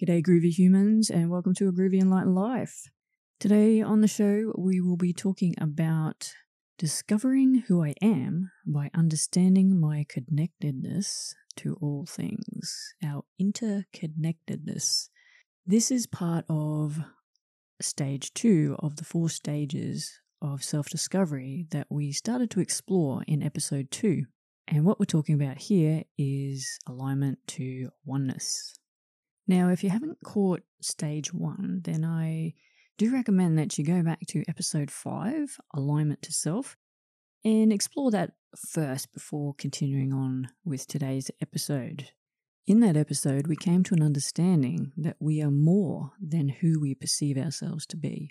G'day, groovy humans, and welcome to a groovy enlightened life. Today on the show, we will be talking about discovering who I am by understanding my connectedness to all things, our interconnectedness. This is part of stage two of the four stages of self discovery that we started to explore in episode two. And what we're talking about here is alignment to oneness. Now, if you haven't caught stage one, then I do recommend that you go back to episode five, Alignment to Self, and explore that first before continuing on with today's episode. In that episode, we came to an understanding that we are more than who we perceive ourselves to be.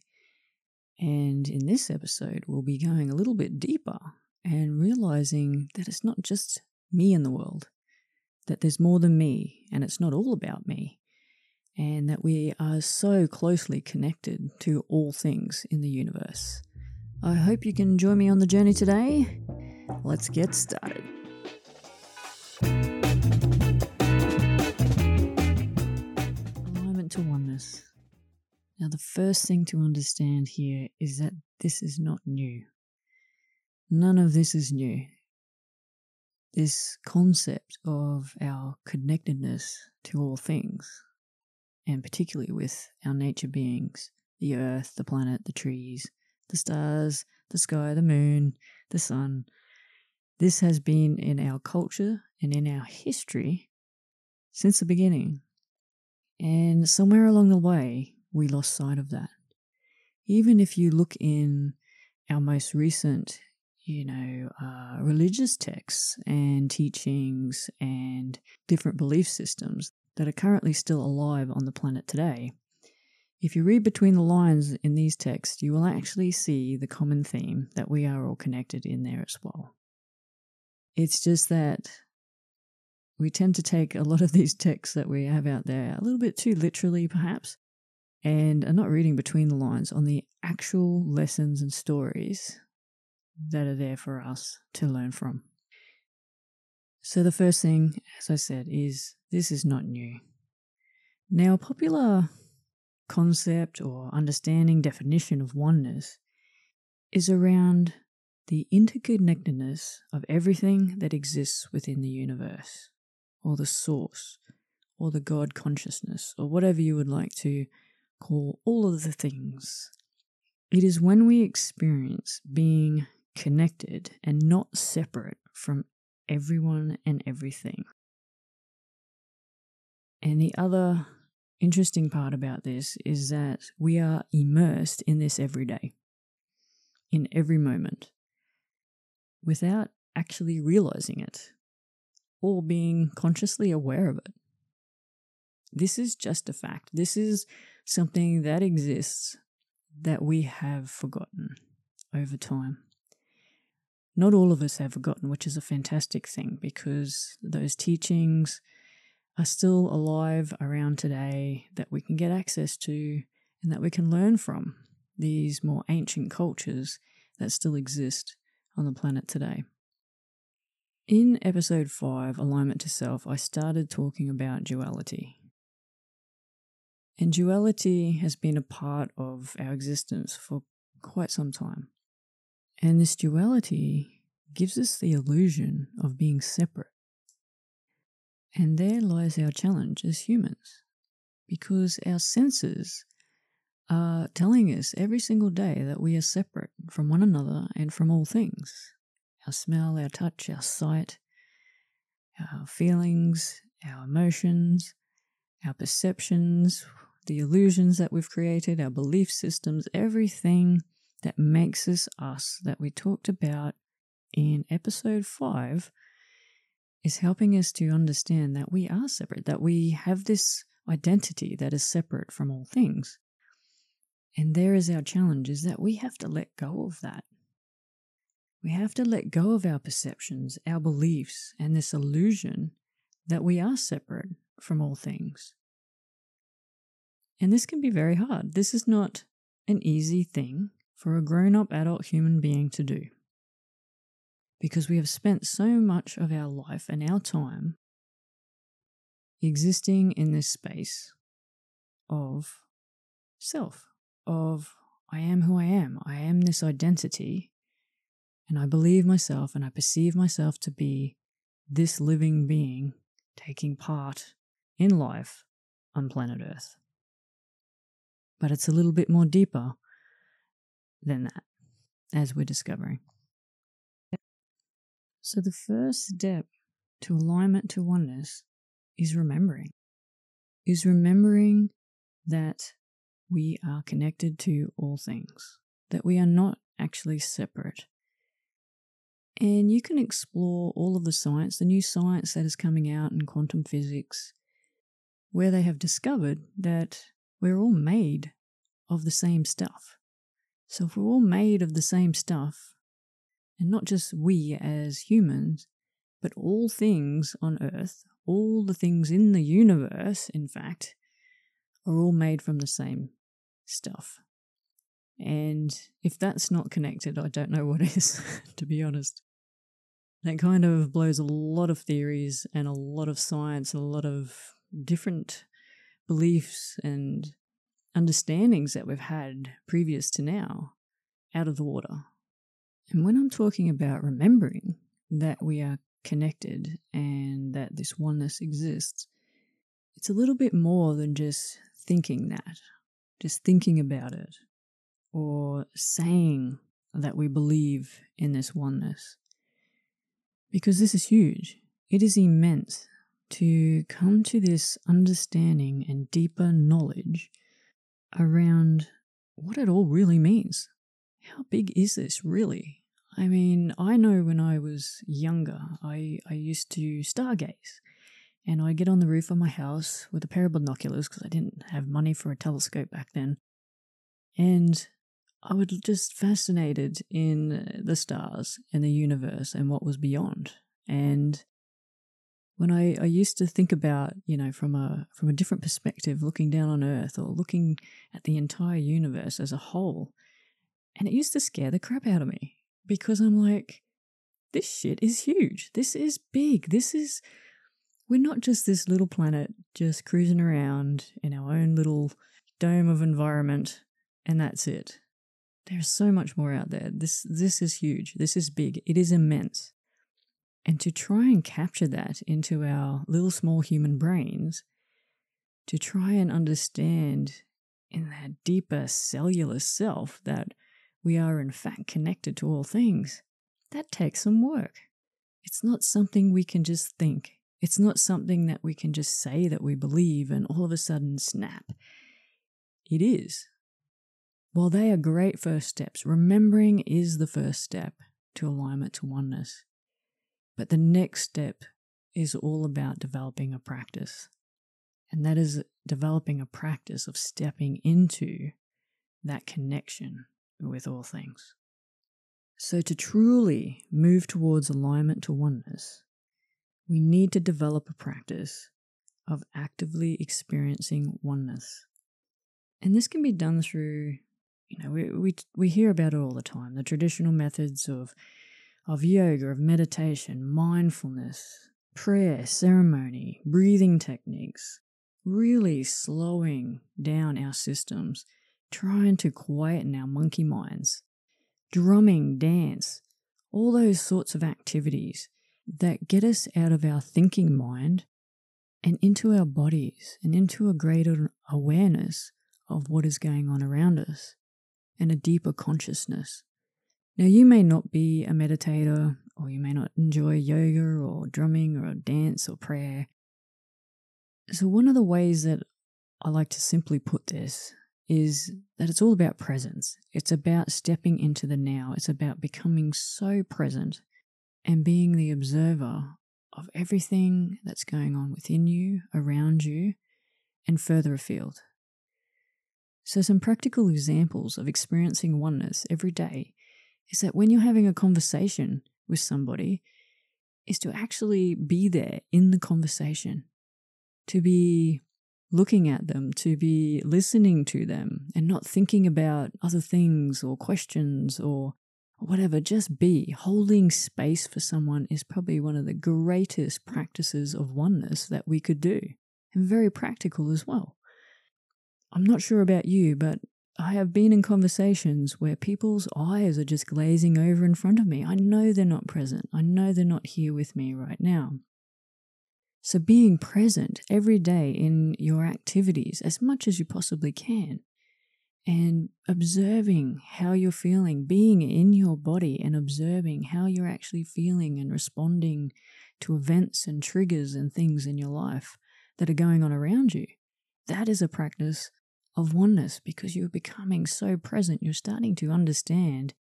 And in this episode, we'll be going a little bit deeper and realizing that it's not just me in the world, that there's more than me, and it's not all about me and that we are so closely connected to all things in the universe. I hope you can join me on the journey today. Let's get started. Alignment to oneness. Now, the first thing to understand here is that this is not new. None of this is new. This concept of our connectedness to all things and particularly with our nature beings the earth, the planet, the trees, the stars, the sky, the moon, the sun. This has been in our culture and in our history since the beginning. And somewhere along the way, we lost sight of that. Even if you look in our most recent, you know, uh, religious texts and teachings and different belief systems, that are currently still alive on the planet today. If you read between the lines in these texts, you will actually see the common theme that we are all connected in there as well. It's just that we tend to take a lot of these texts that we have out there a little bit too literally, perhaps, and are not reading between the lines on the actual lessons and stories that are there for us to learn from. So, the first thing, as I said, is this is not new. Now, a popular concept or understanding definition of oneness is around the interconnectedness of everything that exists within the universe, or the source, or the God consciousness, or whatever you would like to call all of the things. It is when we experience being connected and not separate from everyone and everything. And the other interesting part about this is that we are immersed in this every day, in every moment, without actually realizing it or being consciously aware of it. This is just a fact. This is something that exists that we have forgotten over time not all of us have forgotten, which is a fantastic thing because those teachings are still alive around today that we can get access to and that we can learn from these more ancient cultures that still exist on the planet today. In episode 5, Alignment to Self, I started talking about duality. And duality has been a part of our existence for quite some time. And this duality gives us the illusion of being separate. And there lies our challenge as humans, because our senses are telling us every single day that we are separate from one another and from all things. Our smell, our touch, our sight, our feelings, our emotions, our perceptions, the illusions that we've created, our belief systems, everything that makes us us that we talked about in episode 5 is helping us to understand that we are separate, that we have this identity that is separate from all things. And there is our challenge is that we have to let go of that. We have to let go of our perceptions, our beliefs, and this illusion that we are separate from all things. And this can be very hard. This is not an easy thing for a grown up adult human being to do. Because we have spent so much of our life and our time existing in this space of self, of I am who I am. I am this identity, and I believe myself and I perceive myself to be this living being taking part in life on planet Earth. But it's a little bit more deeper than that, as we're discovering. So, the first step to alignment to oneness is remembering, is remembering that we are connected to all things, that we are not actually separate. And you can explore all of the science, the new science that is coming out in quantum physics, where they have discovered that we're all made of the same stuff. So if we're all made of the same stuff, and not just we as humans, but all things on Earth, all the things in the universe, in fact, are all made from the same stuff. And if that's not connected, I don't know what is, to be honest. That kind of blows a lot of theories and a lot of science, a lot of different beliefs and understandings that we've had previous to now out of the water. And when I'm talking about remembering that we are connected and that this oneness exists, it's a little bit more than just thinking that, just thinking about it, or saying that we believe in this oneness. Because this is huge. It is immense to come to this understanding and deeper knowledge around what it all really means. How big is this really? I mean, I know when I was younger, I, I used to stargaze. And I'd get on the roof of my house with a pair of binoculars because I didn't have money for a telescope back then. And I was just fascinated in the stars and the universe and what was beyond. And when I, I used to think about, you know, from a from a different perspective, looking down on Earth or looking at the entire universe as a whole, and it used to scare the crap out of me because I'm like, this shit is huge. This is big. This is we're not just this little planet just cruising around in our own little dome of environment and that's it. There's so much more out there. This this is huge. This is big. It is immense. And to try and capture that into our little small human brains, to try and understand in that deeper cellular self that we are in fact connected to all things, that takes some work. It's not something we can just think. It's not something that we can just say that we believe and all of a sudden snap. It is. While they are great first steps, remembering is the first step to alignment to oneness. But the next step is all about developing a practice. And that is developing a practice of stepping into that connection with all things. So, to truly move towards alignment to oneness, we need to develop a practice of actively experiencing oneness. And this can be done through, you know, we, we, we hear about it all the time the traditional methods of of yoga, of meditation, mindfulness, prayer, ceremony, breathing techniques, really slowing down our systems, trying to quieten our monkey minds, drumming, dance, all those sorts of activities that get us out of our thinking mind and into our bodies and into a greater awareness of what is going on around us and a deeper consciousness. Now, you may not be a meditator, or you may not enjoy yoga or drumming or dance or prayer. So, one of the ways that I like to simply put this is that it's all about presence. It's about stepping into the now. It's about becoming so present and being the observer of everything that's going on within you, around you, and further afield. So, some practical examples of experiencing oneness every day is that when you're having a conversation with somebody, is to actually be there in the conversation, to be looking at them, to be listening to them, and not thinking about other things or questions or whatever. Just be. Holding space for someone is probably one of the greatest practices of oneness that we could do, and very practical as well. I'm not sure about you, but I have been in conversations where people's eyes are just glazing over in front of me. I know they're not present. I know they're not here with me right now. So, being present every day in your activities as much as you possibly can and observing how you're feeling, being in your body and observing how you're actually feeling and responding to events and triggers and things in your life that are going on around you. That is a practice of oneness because you're becoming so present. You're starting to understand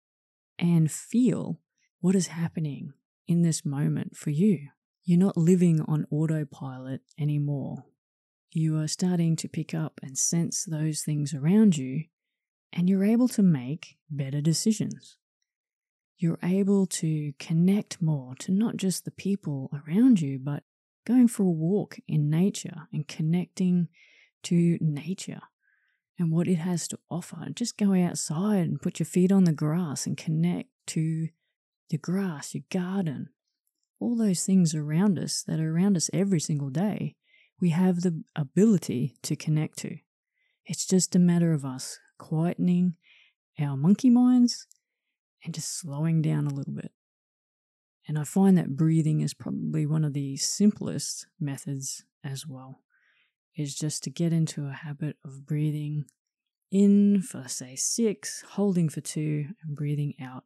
and feel what is happening in this moment for you. You're not living on autopilot anymore. You are starting to pick up and sense those things around you, and you're able to make better decisions. You're able to connect more to not just the people around you, but going for a walk in nature and connecting to nature and what it has to offer. Just go outside and put your feet on the grass and connect to the grass, your garden, all those things around us that are around us every single day. We have the ability to connect to. It's just a matter of us quietening our monkey minds and just slowing down a little bit. And I find that breathing is probably one of the simplest methods as well is just to get into a habit of breathing in for, say, six, holding for two, and breathing out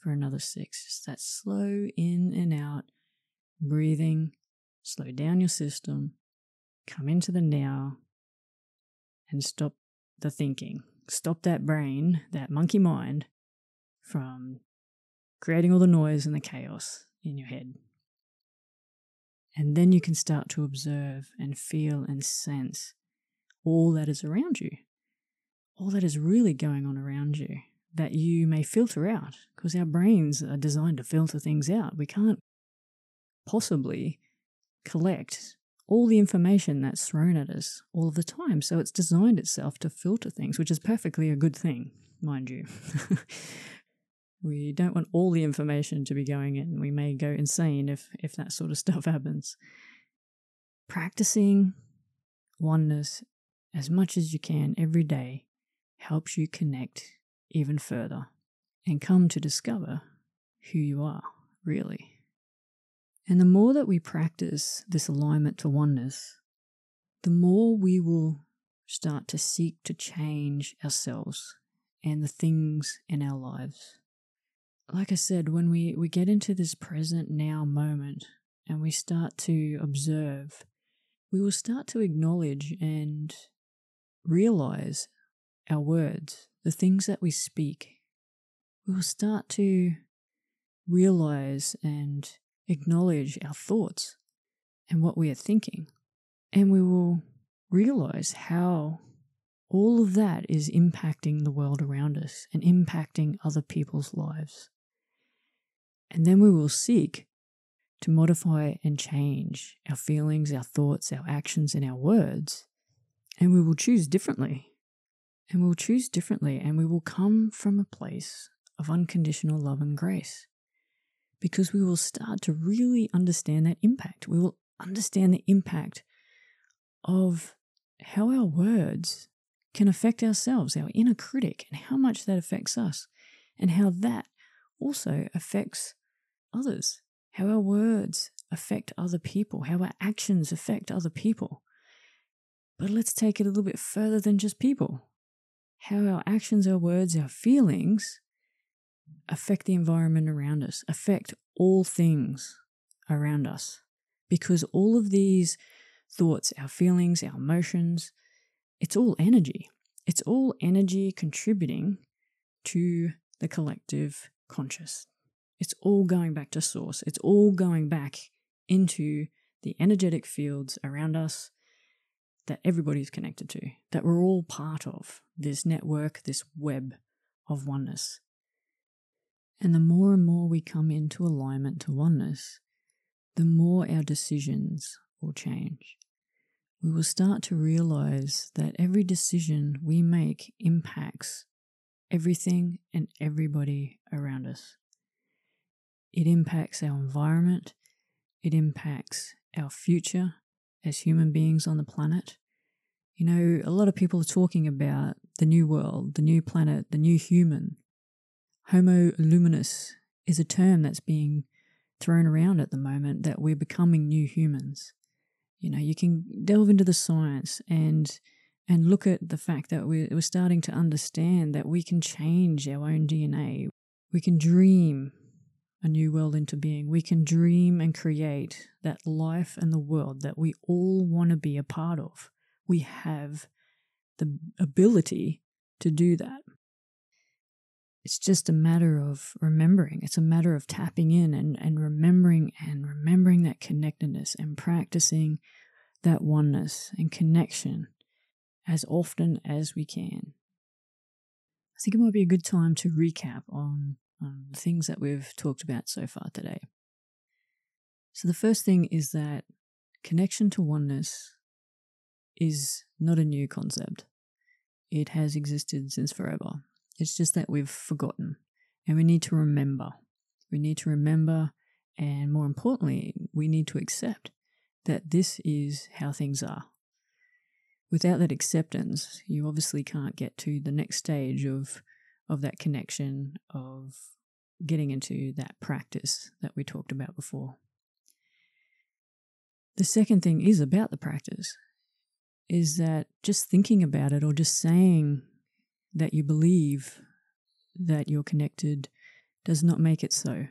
for another six. Just that slow in and out breathing. Slow down your system, come into the now, and stop the thinking. Stop that brain, that monkey mind, from creating all the noise and the chaos in your head. And then you can start to observe and feel and sense all that is around you, all that is really going on around you that you may filter out because our brains are designed to filter things out. We can't possibly collect all the information that's thrown at us all of the time. So it's designed itself to filter things, which is perfectly a good thing, mind you. We don't want all the information to be going in. We may go insane if, if that sort of stuff happens. Practicing oneness as much as you can every day helps you connect even further and come to discover who you are, really. And the more that we practice this alignment to oneness, the more we will start to seek to change ourselves and the things in our lives like I said, when we, we get into this present now moment and we start to observe, we will start to acknowledge and realize our words, the things that we speak. We will start to realize and acknowledge our thoughts and what we are thinking. And we will realize how all of that is impacting the world around us and impacting other people's lives. And then we will seek to modify and change our feelings, our thoughts, our actions, and our words. And we will choose differently. And we will choose differently. And we will come from a place of unconditional love and grace. Because we will start to really understand that impact. We will understand the impact of how our words can affect ourselves, our inner critic, and how much that affects us, and how that also affects others, how our words affect other people, how our actions affect other people. But let's take it a little bit further than just people. How our actions, our words, our feelings affect the environment around us, affect all things around us. Because all of these thoughts, our feelings, our emotions, it's all energy. It's all energy contributing to the collective conscious. It's all going back to source. It's all going back into the energetic fields around us that everybody's connected to, that we're all part of this network, this web of oneness. And the more and more we come into alignment to oneness, the more our decisions will change. We will start to realize that every decision we make impacts everything and everybody around us. It impacts our environment, it impacts our future as human beings on the planet, You know, a lot of people are talking about the new world, the new planet, the new human. Homo luminous is a term that's being thrown around at the moment that we're becoming new humans. You know, you can delve into the science and and look at the fact that we're, we're starting to understand that we can change our own DNA. We can dream a new world into being. We can dream and create that life and the world that we all want to be a part of. We have the ability to do that. It's just a matter of remembering. It's a matter of tapping in and, and remembering and remembering that connectedness and practicing that oneness and connection as often as we can. I think it might be a good time to recap on, Um, the things that we've talked about so far today. So, the first thing is that connection to oneness is not a new concept. It has existed since forever. It's just that we've forgotten and we need to remember. We need to remember, and more importantly, we need to accept that this is how things are. Without that acceptance, you obviously can't get to the next stage of of that connection of getting into that practice that we talked about before. The second thing is about the practice is that just thinking about it or just saying that you believe that you're connected does not make it so.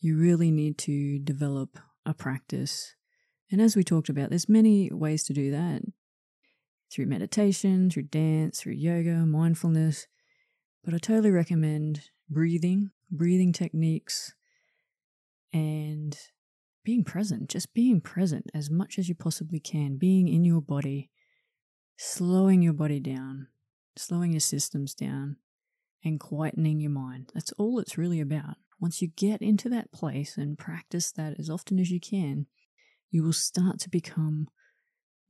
You really need to develop a practice. And as we talked about, there's many ways to do that through meditation, through dance, through yoga, mindfulness. But I totally recommend breathing, breathing techniques, and being present, just being present as much as you possibly can, being in your body, slowing your body down, slowing your systems down, and quietening your mind. That's all it's really about. Once you get into that place and practice that as often as you can, you will start to become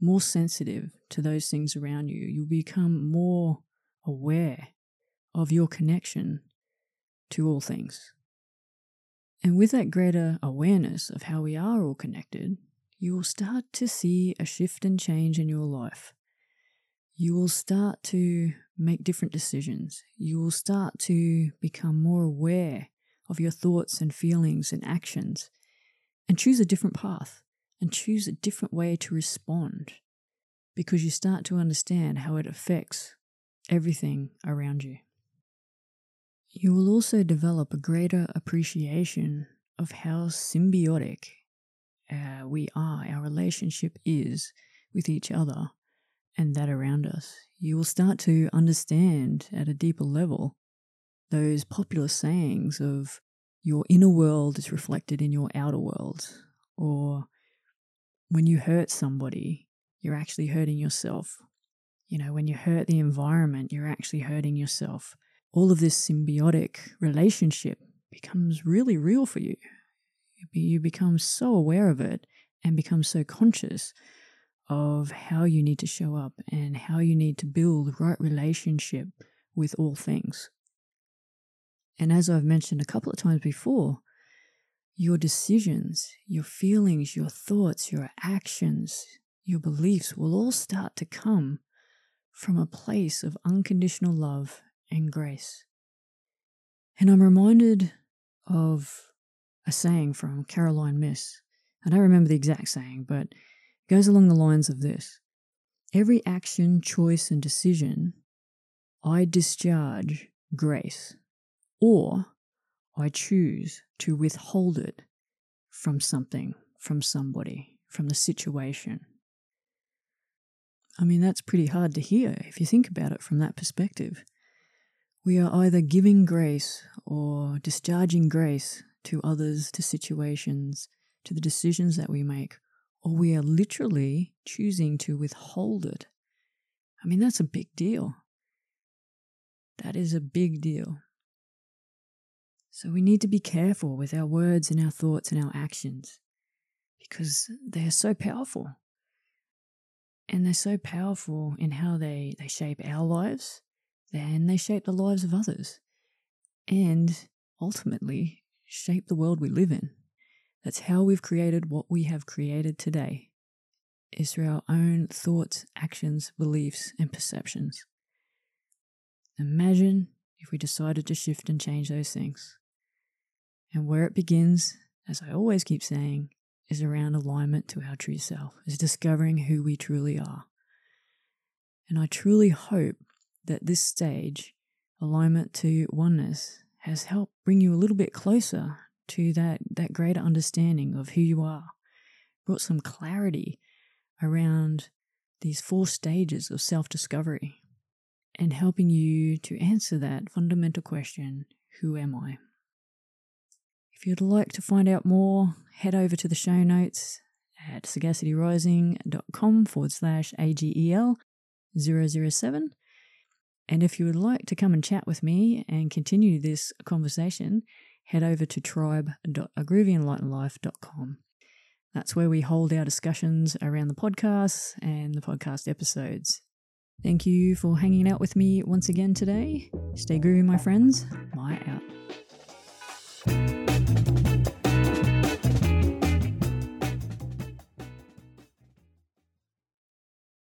more sensitive to those things around you. You'll become more aware of your connection to all things. And with that greater awareness of how we are all connected, you will start to see a shift and change in your life you will start to make different decisions. You will start to become more aware of your thoughts and feelings and actions and choose a different path and choose a different way to respond because you start to understand how it affects everything around you. You will also develop a greater appreciation of how symbiotic uh, we are, our relationship is with each other and that around us, you will start to understand at a deeper level those popular sayings of your inner world is reflected in your outer world, or when you hurt somebody, you're actually hurting yourself. You know, when you hurt the environment, you're actually hurting yourself. All of this symbiotic relationship becomes really real for you. You become so aware of it and become so conscious of how you need to show up and how you need to build the right relationship with all things. And as I've mentioned a couple of times before, your decisions, your feelings, your thoughts, your actions, your beliefs will all start to come from a place of unconditional love and grace. And I'm reminded of a saying from Caroline Myss. I don't remember the exact saying, but it goes along the lines of this Every action, choice, and decision I discharge grace, or I choose to withhold it from something, from somebody, from the situation. I mean, that's pretty hard to hear if you think about it from that perspective. We are either giving grace or discharging grace to others, to situations, to the decisions that we make, or we are literally choosing to withhold it. I mean, that's a big deal. That is a big deal. So we need to be careful with our words and our thoughts and our actions because they are so powerful. And they're so powerful in how they, they shape our lives and they shape the lives of others and ultimately shape the world we live in. That's how we've created what we have created today. is through our own thoughts, actions, beliefs, and perceptions. Imagine if we decided to shift and change those things. And where it begins, as I always keep saying, is around alignment to our true self, is discovering who we truly are. And I truly hope that this stage, alignment to oneness, has helped bring you a little bit closer to that, that greater understanding of who you are, brought some clarity around these four stages of self discovery, and helping you to answer that fundamental question who am I? If you'd like to find out more, head over to the show notes at sagacityrising.com forward slash AGEL 007. And if you would like to come and chat with me and continue this conversation, head over to tribe.agroovyenlightenedlife.com. That's where we hold our discussions around the podcasts and the podcast episodes. Thank you for hanging out with me once again today. Stay groovy, my friends. My out.